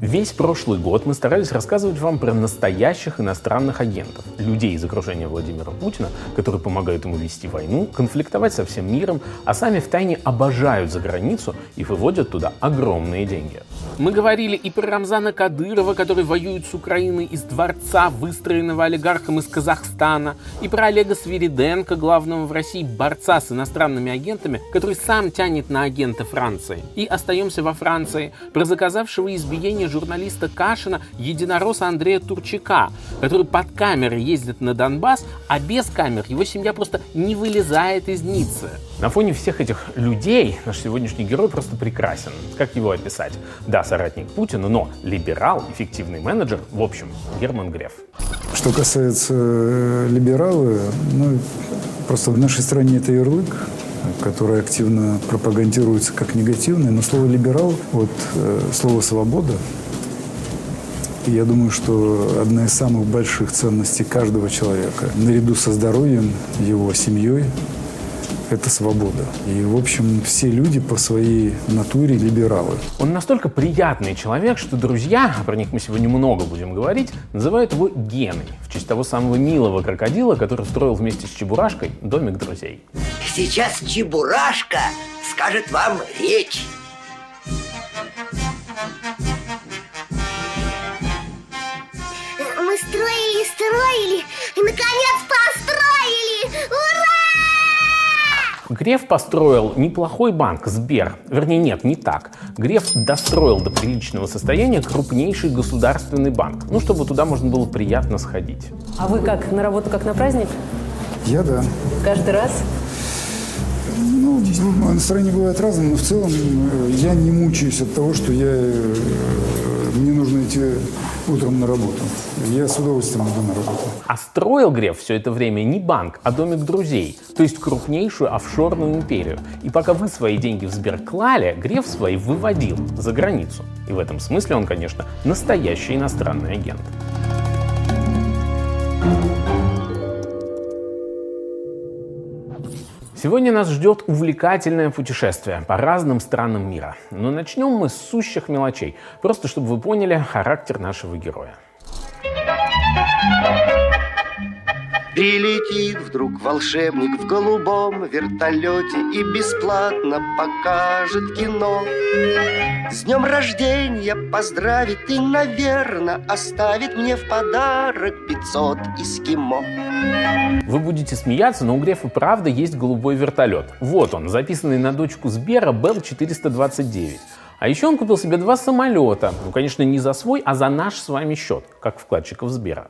Весь прошлый год мы старались рассказывать вам про настоящих иностранных агентов, людей из окружения Владимира Путина, которые помогают ему вести войну, конфликтовать со всем миром, а сами в тайне обожают за границу и выводят туда огромные деньги. Мы говорили и про Рамзана Кадырова, который воюет с Украиной из дворца, выстроенного олигархом из Казахстана, и про Олега Свириденко, главного в России борца с иностранными агентами, который сам тянет на агента Франции. И остаемся во Франции, про заказавшего избиение журналиста Кашина единоросса Андрея Турчака, который под камерой ездит на Донбасс, а без камер его семья просто не вылезает из Ниццы. На фоне всех этих людей наш сегодняшний герой просто прекрасен. Как его описать? Да, соратник Путина, но либерал, эффективный менеджер, в общем, Герман Греф. Что касается э, либералы, ну, просто в нашей стране это ярлык, который активно пропагандируется как негативный, но слово «либерал», вот э, слово «свобода», я думаю, что одна из самых больших ценностей каждого человека, наряду со здоровьем, его семьей, это свобода. И, в общем, все люди по своей натуре либералы. Он настолько приятный человек, что друзья, а про них мы сегодня много будем говорить, называют его Геной, в честь того самого милого крокодила, который строил вместе с Чебурашкой домик друзей. Сейчас Чебурашка скажет вам речь. Греф построил неплохой банк, Сбер. Вернее, нет, не так. Греф достроил до приличного состояния крупнейший государственный банк. Ну, чтобы туда можно было приятно сходить. А вы как, на работу как на праздник? Я да. Каждый раз? Ну, настроение бывает разным, но в целом э, я не мучаюсь от того, что я, э, мне нужно идти утром на работу. Я с удовольствием иду на работу. А строил Греф все это время не банк, а домик друзей, то есть крупнейшую офшорную империю. И пока вы свои деньги в Сбер клали, Греф свои выводил за границу. И в этом смысле он, конечно, настоящий иностранный агент. Сегодня нас ждет увлекательное путешествие по разным странам мира. Но начнем мы с сущих мелочей, просто чтобы вы поняли характер нашего героя. Прилетит вдруг волшебник в голубом вертолете И бесплатно покажет кино. С днем рождения поздравит и, наверное, Оставит мне в подарок 500 эскимо. Вы будете смеяться, но у Грефа правда есть голубой вертолет. Вот он, записанный на дочку Сбера Bell 429. А еще он купил себе два самолета. Ну, конечно, не за свой, а за наш с вами счет, как вкладчиков Сбера.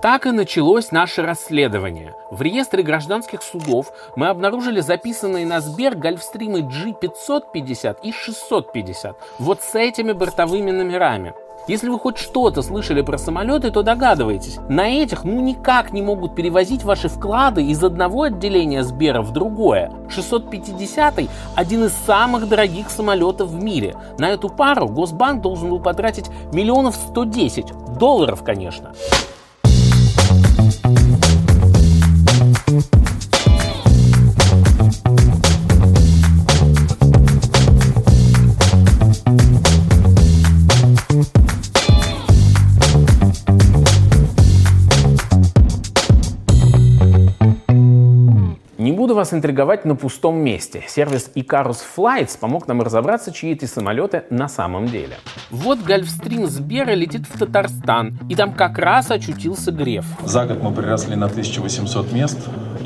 Так и началось наше расследование. В реестре гражданских судов мы обнаружили записанные на Сбер гольфстримы G550 и 650. Вот с этими бортовыми номерами. Если вы хоть что-то слышали про самолеты, то догадываетесь, на этих ну никак не могут перевозить ваши вклады из одного отделения Сбера в другое. 650 один из самых дорогих самолетов в мире. На эту пару Госбанк должен был потратить миллионов 110 долларов, конечно. Вас интриговать на пустом месте. Сервис Icarus Flights помог нам разобраться, чьи эти самолеты на самом деле. Вот Гольфстрим Сбера летит в Татарстан, и там как раз очутился Греф. За год мы приросли на 1800 мест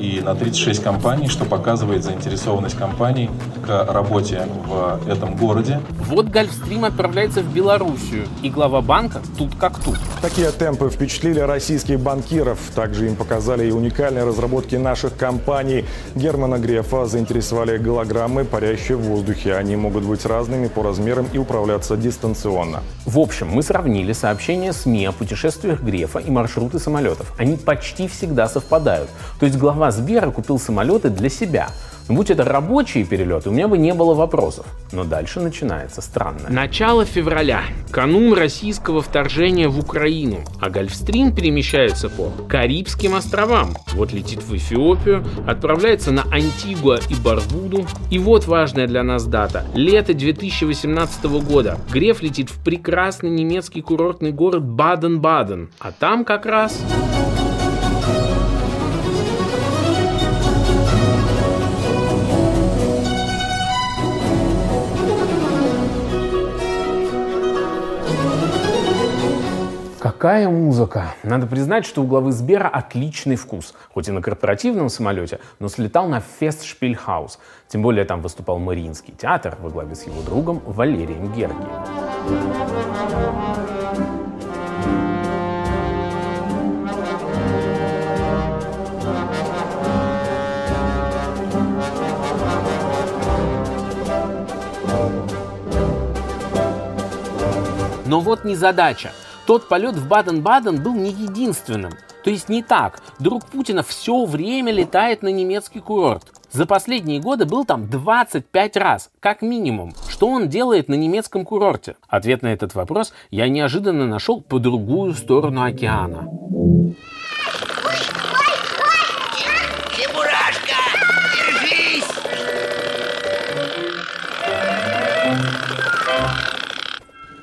и на 36 компаний, что показывает заинтересованность компаний к работе в этом городе. Вот Гольфстрим отправляется в Белоруссию, и глава банка тут как тут. Такие темпы впечатлили российских банкиров. Также им показали и уникальные разработки наших компаний. Германа Грефа заинтересовали голограммы, парящие в воздухе. Они могут быть разными по размерам и управляться дистанционно. В общем, мы сравнили сообщения СМИ о путешествиях Грефа и маршруты самолетов. Они почти всегда совпадают. То есть глава Сбера купил самолеты для себя. Будь это рабочие перелеты, у меня бы не было вопросов. Но дальше начинается странное. Начало февраля. Канун российского вторжения в Украину. А Гольфстрим перемещается по Карибским островам. Вот летит в Эфиопию, отправляется на Антигуа и Барбуду. И вот важная для нас дата. Лето 2018 года. Греф летит в прекрасный немецкий курортный город Баден-Баден. А там как раз... Какая музыка! Надо признать, что у главы Сбера отличный вкус. Хоть и на корпоративном самолете, но слетал на фест Шпильхаус. Тем более там выступал Мариинский театр во главе с его другом Валерием Гергием. Но вот не задача. Тот полет в Баден-Баден был не единственным. То есть не так. Друг Путина все время летает на немецкий курорт. За последние годы был там 25 раз, как минимум. Что он делает на немецком курорте? Ответ на этот вопрос я неожиданно нашел по другую сторону океана.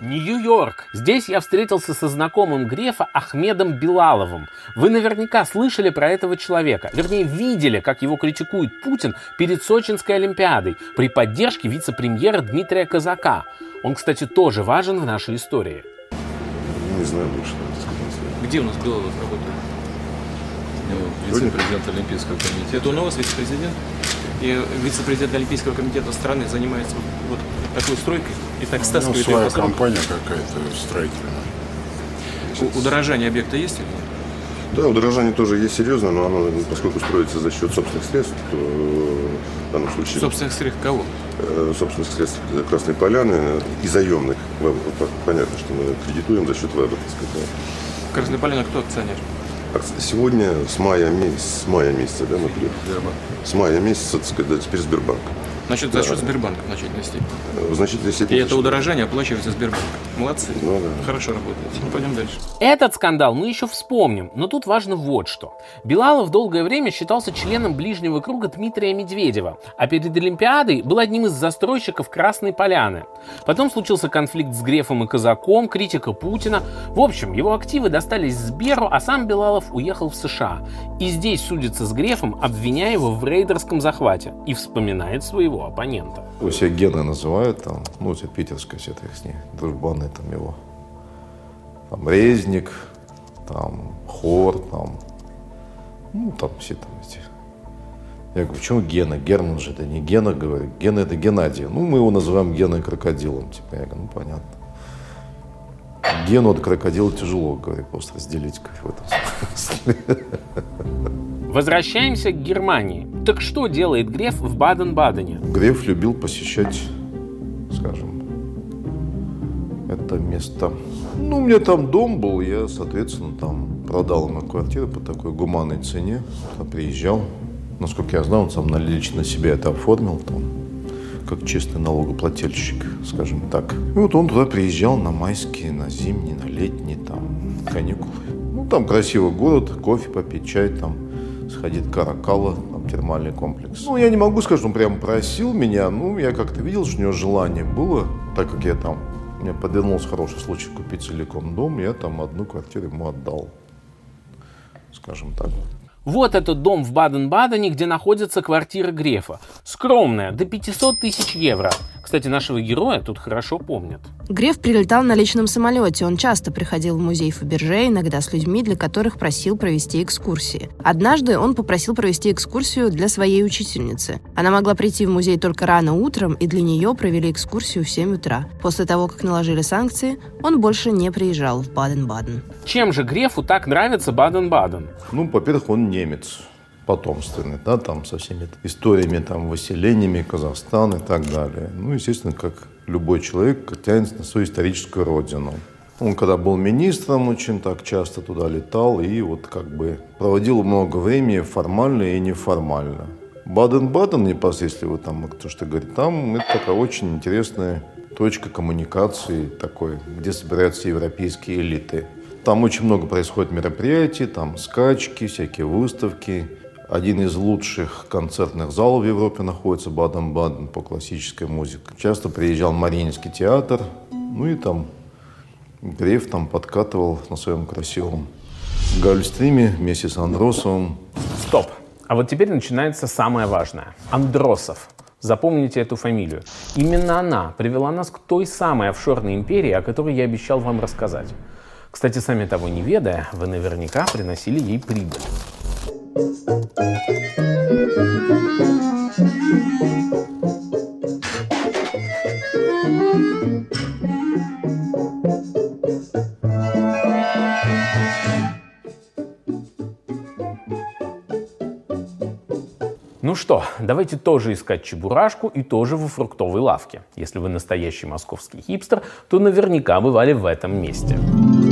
Нью-Йорк. Здесь я встретился со знакомым Грефа Ахмедом Билаловым. Вы наверняка слышали про этого человека. Вернее, видели, как его критикует Путин перед Сочинской Олимпиадой при поддержке вице-премьера Дмитрия Казака. Он, кстати, тоже важен в нашей истории. Не знаю больше, надо сказать. Где у нас Билалов работает? Ну, вице-президент Олимпийского комитета. Это он у вас вице-президент? И вице-президент Олимпийского комитета страны занимается вот такой стройкой и так Ну, стаскивает своя ее по срокам. компания какая-то строительная. У- Удорожание объекта есть или нет? Да, удорожание тоже есть серьезно, но оно, поскольку строится за счет собственных средств, то э, в данном случае Собственных средств кого? э, собственных средств Красной Поляны и заемных. Понятно, что мы кредитуем за счет выработки. Красная Поляна кто акционер? Сегодня с мая, месяца, с мая месяца, да, например? С мая месяца, так сказать, да, теперь Сбербанк. Значит, за счет Сбербанка в значительной степени. В значительной И это удорожание оплачивается Сбербанк. Молодцы. Ну да. Хорошо работаете. Ну, пойдем дальше. Этот скандал мы еще вспомним, но тут важно вот что. Билалов долгое время считался членом ближнего круга Дмитрия Медведева, а перед Олимпиадой был одним из застройщиков Красной Поляны. Потом случился конфликт с Грефом и Казаком, критика Путина. В общем, его активы достались Сберу, а сам Билалов уехал в США. И здесь судится с Грефом, обвиняя его в рейдерском захвате, и вспоминает своего оппонента. Его себя Гены называют, там, ну, это питерская все их с ней, дружбаны там его. Там Резник, там Хор, там, ну, там все там эти. Я говорю, почему Гена? Герман же это не Гена, говорю. Гена это Геннадий. Ну, мы его называем Геной крокодилом. Типа, я говорю, ну, понятно. Гену от крокодила тяжело, говорю, просто разделить как в этом смысле. Возвращаемся к Германии. Так что делает Греф в Баден-Бадене? Греф любил посещать, скажем, это место. Ну, у меня там дом был, я, соответственно, там продал ему квартиру по такой гуманной цене. Там приезжал. Насколько я знаю, он сам лично себе это оформил там, как честный налогоплательщик, скажем так. И вот он туда приезжал на майские, на зимние, на летние там каникулы. Ну, там красивый город, кофе попить, чай там, сходить в Каракала, там термальный комплекс. Ну, я не могу сказать, что он прям просил меня, ну, я как-то видел, что у него желание было, так как я там, мне подвернулся хороший случай купить целиком дом, я там одну квартиру ему отдал, скажем так. Вот этот дом в Баден-Бадене, где находится квартира Грефа. Скромная, до 500 тысяч евро. Кстати, нашего героя тут хорошо помнят. Греф прилетал на личном самолете. Он часто приходил в музей Фаберже, иногда с людьми, для которых просил провести экскурсии. Однажды он попросил провести экскурсию для своей учительницы. Она могла прийти в музей только рано утром, и для нее провели экскурсию в 7 утра. После того, как наложили санкции, он больше не приезжал в Баден-Баден. Чем же Грефу так нравится Баден-Баден? Ну, во-первых, он немец потомственный, да, там со всеми историями, там, выселениями Казахстана и так далее. Ну, естественно, как любой человек тянется на свою историческую родину. Он когда был министром, очень так часто туда летал и вот как бы проводил много времени формально и неформально. Баден-Баден непосредственно, вот там то, что говорит, там это такая очень интересная точка коммуникации такой, где собираются европейские элиты. Там очень много происходит мероприятий, там скачки, всякие выставки. Один из лучших концертных залов в Европе находится Баден-Баден по классической музыке. Часто приезжал Мариинский театр, ну и там Греф там подкатывал на своем красивом гольфстриме вместе с Андросовым. Стоп. А вот теперь начинается самое важное. Андросов. Запомните эту фамилию. Именно она привела нас к той самой офшорной империи, о которой я обещал вам рассказать. Кстати, сами того не ведая, вы наверняка приносили ей прибыль. Ну что, давайте тоже искать чебурашку и тоже во фруктовой лавке. Если вы настоящий московский хипстер, то наверняка бывали в этом месте.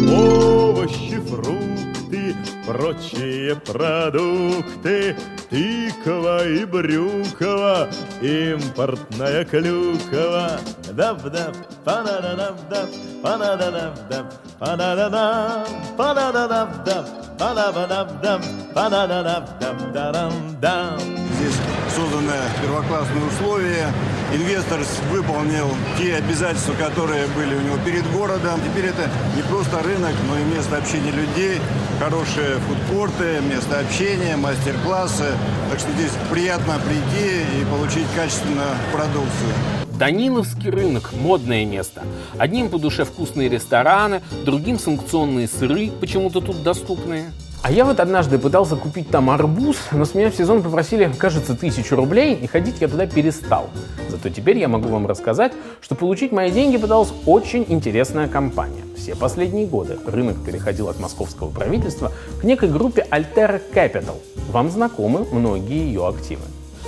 Овощи, фрукты, прочие продукты, тыква и брюкова, импортная клюкова. Дав-дав, па-да-да-дав-дав, па-да-да-дав-дав, па-да-да-дам, па-да-да-дав-дав, па-да-да-дав-дав, па-да-да-дав-дав-дарам-дам. Здесь созданы первоклассные условия. Инвестор выполнил те обязательства, которые были у него перед городом. Теперь это не просто рынок, но и место общения людей, хорошие фудкорты, место общения, мастер-классы. Так что здесь приятно прийти и получить качественную продукцию. Даниловский рынок – модное место. Одним по душе вкусные рестораны, другим санкционные сыры, почему-то тут доступные. А я вот однажды пытался купить там арбуз, но с меня в сезон попросили, кажется, тысячу рублей, и ходить я туда перестал. Зато теперь я могу вам рассказать, что получить мои деньги пыталась очень интересная компания. Все последние годы рынок переходил от московского правительства к некой группе Altera Capital. Вам знакомы многие ее активы.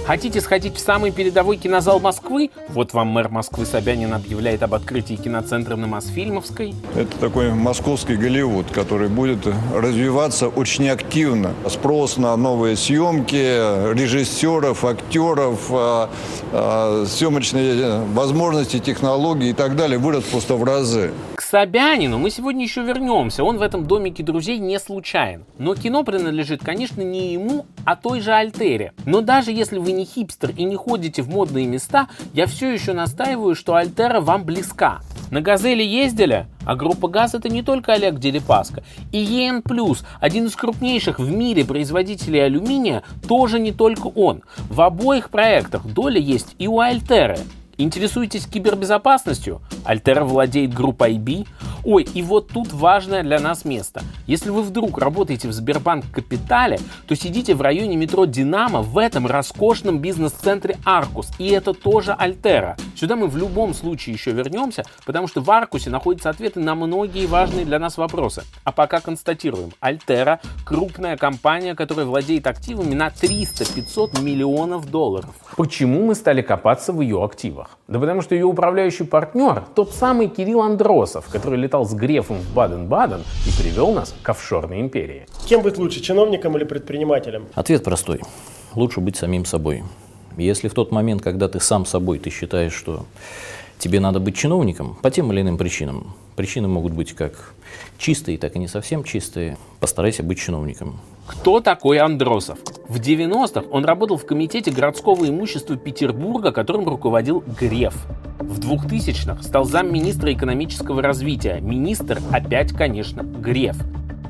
Хотите сходить в самый передовой кинозал Москвы? Вот вам мэр Москвы Собянин объявляет об открытии киноцентра на Мосфильмовской. Это такой московский Голливуд, который будет развиваться очень активно. Спрос на новые съемки, режиссеров, актеров, а, а, съемочные возможности, технологии и так далее вырос просто в разы. Собянину мы сегодня еще вернемся. Он в этом домике друзей не случайен. Но кино принадлежит, конечно, не ему, а той же Альтере. Но даже если вы не хипстер и не ходите в модные места, я все еще настаиваю, что Альтера вам близка. На «Газели» ездили? А группа «ГАЗ» — это не только Олег Дерипаска. И ЕН+, один из крупнейших в мире производителей алюминия, тоже не только он. В обоих проектах доля есть и у Альтеры. Интересуетесь кибербезопасностью? Альтера владеет группой IB. Ой, и вот тут важное для нас место. Если вы вдруг работаете в Сбербанк Капитале, то сидите в районе метро Динамо в этом роскошном бизнес-центре Аркус. И это тоже Альтера. Сюда мы в любом случае еще вернемся, потому что в Аркусе находятся ответы на многие важные для нас вопросы. А пока констатируем. Альтера – крупная компания, которая владеет активами на 300-500 миллионов долларов. Почему мы стали копаться в ее активах? Да потому что ее управляющий партнер – тот самый Кирилл Андросов, который летал с Грефом в Баден-Баден и привел нас к офшорной империи. Кем быть лучше, чиновником или предпринимателем? Ответ простой. Лучше быть самим собой. Если в тот момент, когда ты сам собой, ты считаешь, что тебе надо быть чиновником по тем или иным причинам. Причины могут быть как чистые, так и не совсем чистые. Постарайся быть чиновником. Кто такой Андросов? В 90-х он работал в Комитете городского имущества Петербурга, которым руководил Греф. В 2000-х стал замминистра экономического развития. Министр опять, конечно, Греф.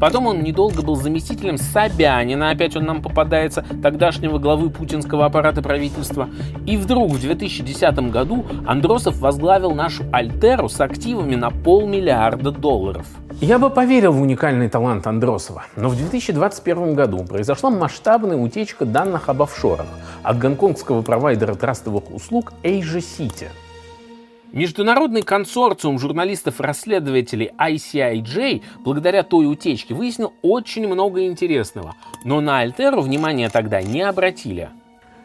Потом он недолго был заместителем Собянина, опять он нам попадается, тогдашнего главы путинского аппарата правительства. И вдруг в 2010 году Андросов возглавил нашу Альтеру с активами на полмиллиарда долларов. Я бы поверил в уникальный талант Андросова, но в 2021 году произошла масштабная утечка данных об офшорах от гонконгского провайдера трастовых услуг Asia City. Международный консорциум журналистов-расследователей ICIJ благодаря той утечке выяснил очень много интересного, но на Альтеру внимания тогда не обратили.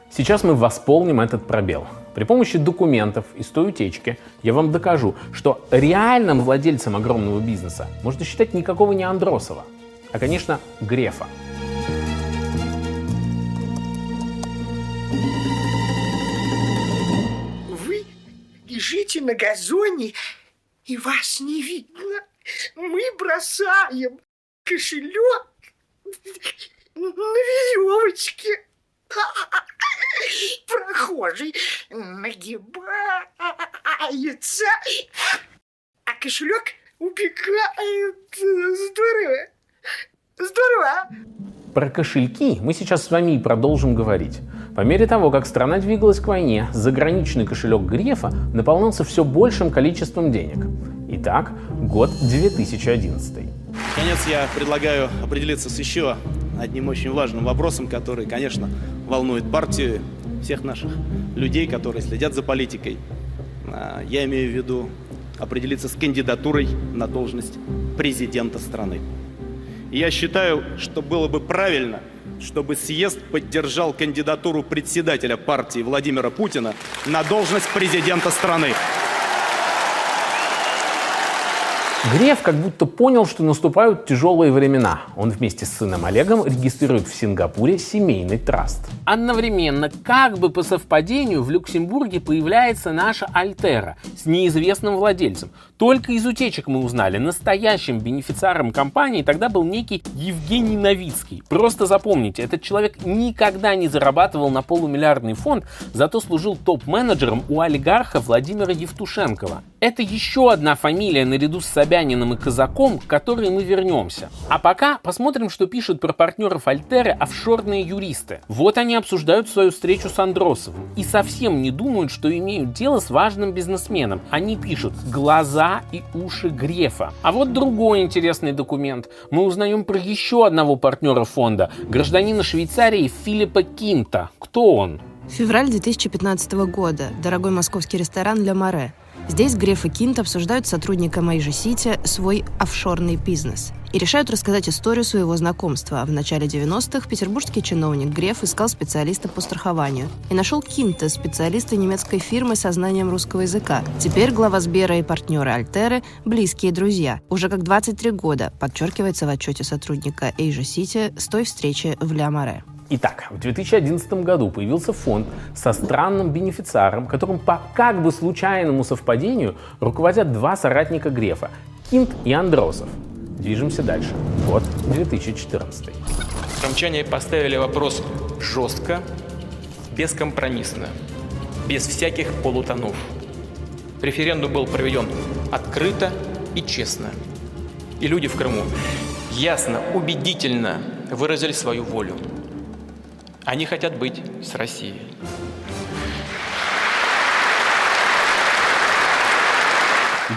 Сейчас мы восполним этот пробел. При помощи документов из той утечки я вам докажу, что реальным владельцем огромного бизнеса можно считать никакого не Андросова, а, конечно, Грефа. Вы лежите на газоне, и вас не видно. Мы бросаем кошелек на веревочке. Прохожий нагибается, а кошелек убегает. Здорово. Здорово. Про кошельки мы сейчас с вами и продолжим говорить. По мере того, как страна двигалась к войне, заграничный кошелек Грефа наполнялся все большим количеством денег. Итак, год 2011. Наконец, я предлагаю определиться с еще одним очень важным вопросом, который, конечно, волнует партию, всех наших людей, которые следят за политикой. А, Я имею в виду определиться с кандидатурой на должность президента страны. Я считаю, что было бы правильно, чтобы съезд поддержал кандидатуру председателя партии Владимира Путина на должность президента страны. Греф как будто понял, что наступают тяжелые времена. Он вместе с сыном Олегом регистрирует в Сингапуре семейный траст. Одновременно, как бы по совпадению, в Люксембурге появляется наша Альтера с неизвестным владельцем. Только из утечек мы узнали, настоящим бенефициаром компании тогда был некий Евгений Новицкий. Просто запомните, этот человек никогда не зарабатывал на полумиллиардный фонд, зато служил топ-менеджером у олигарха Владимира Евтушенкова. Это еще одна фамилия наряду с Собяниным и Казаком, к которой мы вернемся. А пока посмотрим, что пишут про партнеров Альтеры офшорные юристы. Вот они обсуждают свою встречу с Андросовым и совсем не думают, что имеют дело с важным бизнесменом. Они пишут «глаза и уши Грефа». А вот другой интересный документ. Мы узнаем про еще одного партнера фонда, гражданина Швейцарии Филиппа Кинта. Кто он? Февраль 2015 года. Дорогой московский ресторан «Ля Море». Здесь Греф и Кинт обсуждают с сотрудником Эйжи Сити свой офшорный бизнес и решают рассказать историю своего знакомства. В начале 90-х петербургский чиновник Греф искал специалиста по страхованию и нашел Кинта, специалиста немецкой фирмы со знанием русского языка. Теперь глава Сбера и партнеры Альтеры – близкие друзья. Уже как 23 года, подчеркивается в отчете сотрудника Эйжи Сити с той встречи в Ля Море. Итак, в 2011 году появился фонд со странным бенефициаром, которым по как бы случайному совпадению руководят два соратника Грефа – Кинт и Андросов. Движемся дальше. Год 2014. Крымчане поставили вопрос жестко, бескомпромиссно, без всяких полутонов. Референдум был проведен открыто и честно. И люди в Крыму ясно, убедительно выразили свою волю. Они хотят быть с Россией.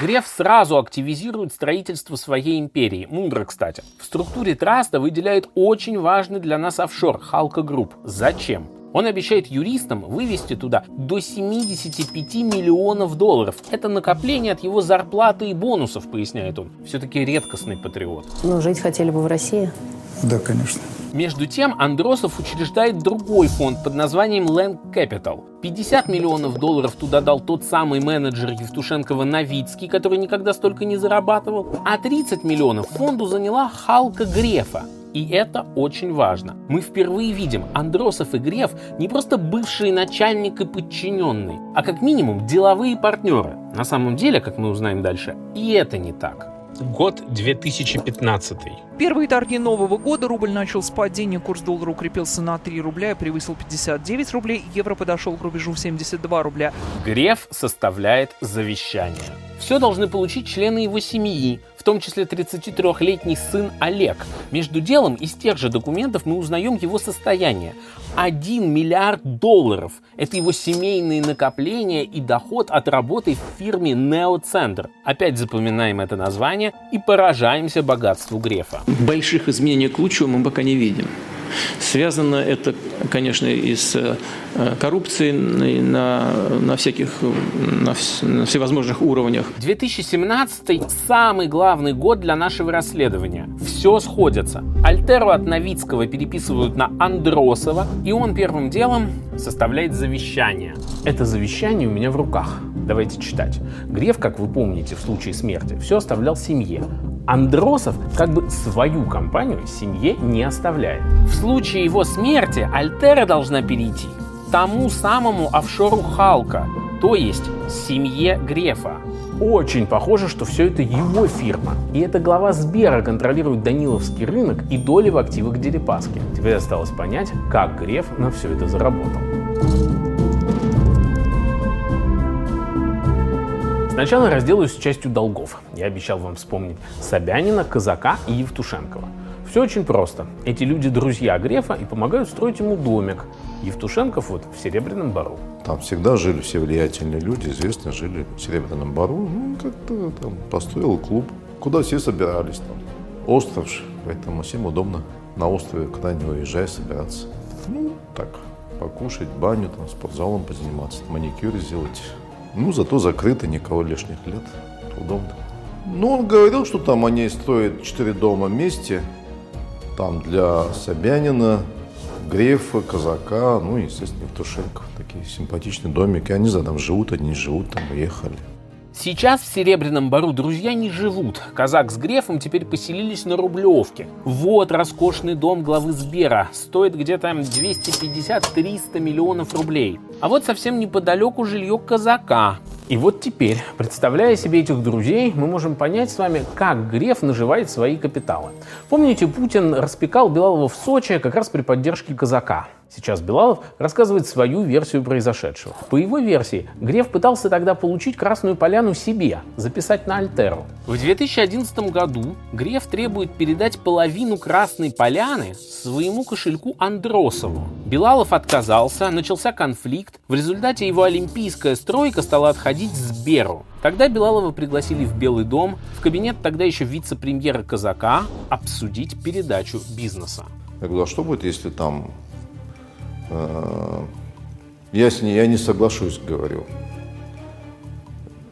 Греф сразу активизирует строительство своей империи. Мудро, кстати. В структуре траста выделяет очень важный для нас офшор – Halka Group. Зачем? Он обещает юристам вывести туда до 75 миллионов долларов. Это накопление от его зарплаты и бонусов, поясняет он. Все-таки редкостный патриот. Но жить хотели бы в России? Да, конечно. Между тем, Андросов учреждает другой фонд под названием Land Capital. 50 миллионов долларов туда дал тот самый менеджер Евтушенкова Новицкий, который никогда столько не зарабатывал, а 30 миллионов фонду заняла Халка Грефа. И это очень важно. Мы впервые видим, Андросов и Греф не просто бывшие начальник и подчиненный, а как минимум деловые партнеры. На самом деле, как мы узнаем дальше, и это не так. Год 2015. Первые торги Нового года рубль начал с падения, курс доллара укрепился на 3 рубля и превысил 59 рублей, евро подошел к рубежу в 72 рубля. Греф составляет завещание. Все должны получить члены его семьи, том числе 33-летний сын Олег. Между делом из тех же документов мы узнаем его состояние. 1 миллиард долларов. Это его семейные накопления и доход от работы в фирме Неоцентр. Опять запоминаем это название и поражаемся богатству Грефа. Больших изменений к лучшему мы пока не видим. Связано это, конечно, и с э, коррупцией на, на всяких, на, на всевозможных уровнях. 2017 самый главный год для нашего расследования. Все сходится. Альтеру от Новицкого переписывают на Андросова, и он первым делом составляет завещание. Это завещание у меня в руках. Давайте читать. Греф, как вы помните, в случае смерти, все оставлял семье. Андросов как бы свою компанию семье не оставляет. В случае его смерти Альтера должна перейти тому самому офшору Халка. то есть семье Грефа. Очень похоже, что все это его фирма. И эта глава Сбера контролирует Даниловский рынок и доли в активах Дерипаски. Теперь осталось понять, как Греф на все это заработал. Сначала разделаюсь с частью долгов. Я обещал вам вспомнить Собянина, Казака и Евтушенкова. Все очень просто. Эти люди друзья Грефа и помогают строить ему домик. Евтушенков вот в Серебряном Бару. Там всегда жили все влиятельные люди, известно, жили в Серебряном Бару. Ну, как-то там построил клуб, куда все собирались там. Остров же, поэтому всем удобно на острове куда не уезжая собираться. Ну, так, покушать, баню, там, спортзалом позаниматься, маникюр сделать. Ну, зато закрыто, никого лишних лет. Удобно. Ну, он говорил, что там они строят четыре дома вместе. Там для Собянина, Грефа, Казака, ну и, естественно, Евтушенков. Такие симпатичные домики. Они за там живут, они живут, там уехали. Сейчас в Серебряном Бару друзья не живут. Казак с Грефом теперь поселились на Рублевке. Вот роскошный дом главы Сбера. Стоит где-то 250-300 миллионов рублей. А вот совсем неподалеку жилье Казака. И вот теперь, представляя себе этих друзей, мы можем понять с вами, как Греф наживает свои капиталы. Помните, Путин распекал Белалова в Сочи как раз при поддержке казака. Сейчас Белалов рассказывает свою версию произошедшего. По его версии, Греф пытался тогда получить Красную Поляну себе, записать на Альтеру. В 2011 году Греф требует передать половину Красной Поляны своему кошельку Андросову. Белалов отказался, начался конфликт. В результате его олимпийская стройка стала отходить Сберу. Тогда Белалова пригласили в Белый дом, в кабинет тогда еще вице-премьера Казака, обсудить передачу бизнеса. Я говорю, а что будет, если там я с ней, я не соглашусь, говорю.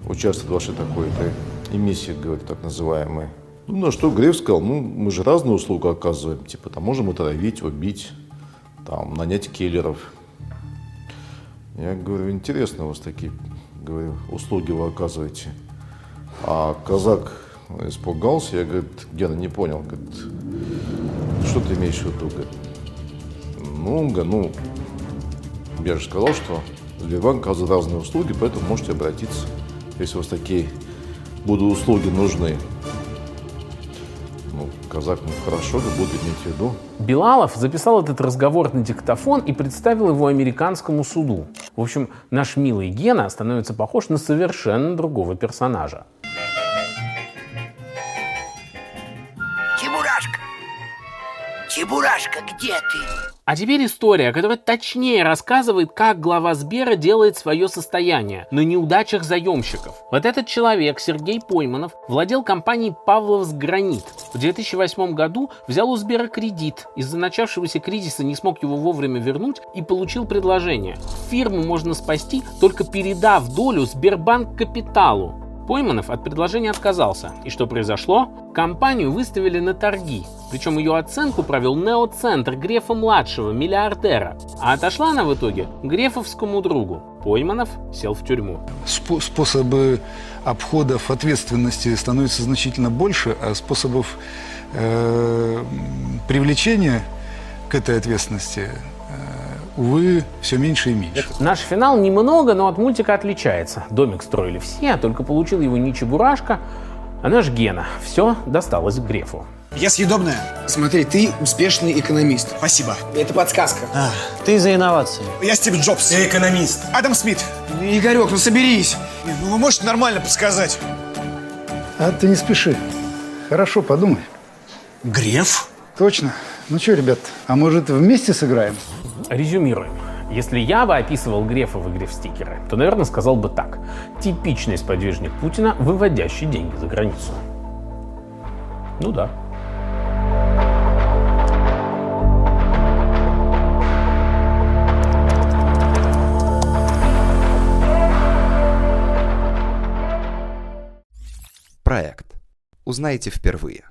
Участвовать в вашей такой-то эмиссии, говорю, так называемой. Ну, на что Греф сказал, ну, мы же разные услуги оказываем. Типа, там можем отравить, убить, там, нанять киллеров. Я говорю, интересно у вас такие, говорю, услуги вы оказываете. А казак испугался, я, говорю, Гена, не понял, говорит, что ты имеешь в виду, говорит, много. Ну, я же сказал, что Сбербанк оказывает разные услуги, поэтому можете обратиться, если у вас такие будут услуги нужны. Ну, казак, ну хорошо, да буду иметь в виду. Билалов записал этот разговор на диктофон и представил его американскому суду. В общем, наш милый Гена становится похож на совершенно другого персонажа. Чебурашка! Чебурашка, где ты? А теперь история, которая точнее рассказывает, как глава Сбера делает свое состояние на неудачах заемщиков. Вот этот человек, Сергей Пойманов, владел компанией «Павловс Гранит». В 2008 году взял у Сбера кредит. Из-за начавшегося кризиса не смог его вовремя вернуть и получил предложение. Фирму можно спасти, только передав долю Сбербанк Капиталу. Пойманов от предложения отказался. И что произошло? Компанию выставили на торги. Причем ее оценку провел неоцентр Грефа-младшего, миллиардера. А отошла она в итоге Грефовскому другу. Пойманов сел в тюрьму. Способы обходов ответственности становятся значительно больше, а способов э, привлечения к этой ответственности увы, все меньше и меньше. Наш финал немного, но от мультика отличается. Домик строили все, а только получил его не Чебурашка, а наш Гена. Все досталось Грефу. Я съедобная. Смотри, ты успешный экономист. Спасибо. Это подсказка. А. Ты за инновации. Я Стив Джобс. Я экономист. Адам Смит. Игорек, ну соберись. Ну вы можете нормально подсказать? А ты не спеши. Хорошо, подумай. Греф? Точно. Ну что, ребят, а может вместе сыграем? Резюмируем. Если я бы описывал Грефа в игре в стикеры, то, наверное, сказал бы так. Типичный сподвижник Путина, выводящий деньги за границу. Ну да. Проект. Узнаете впервые.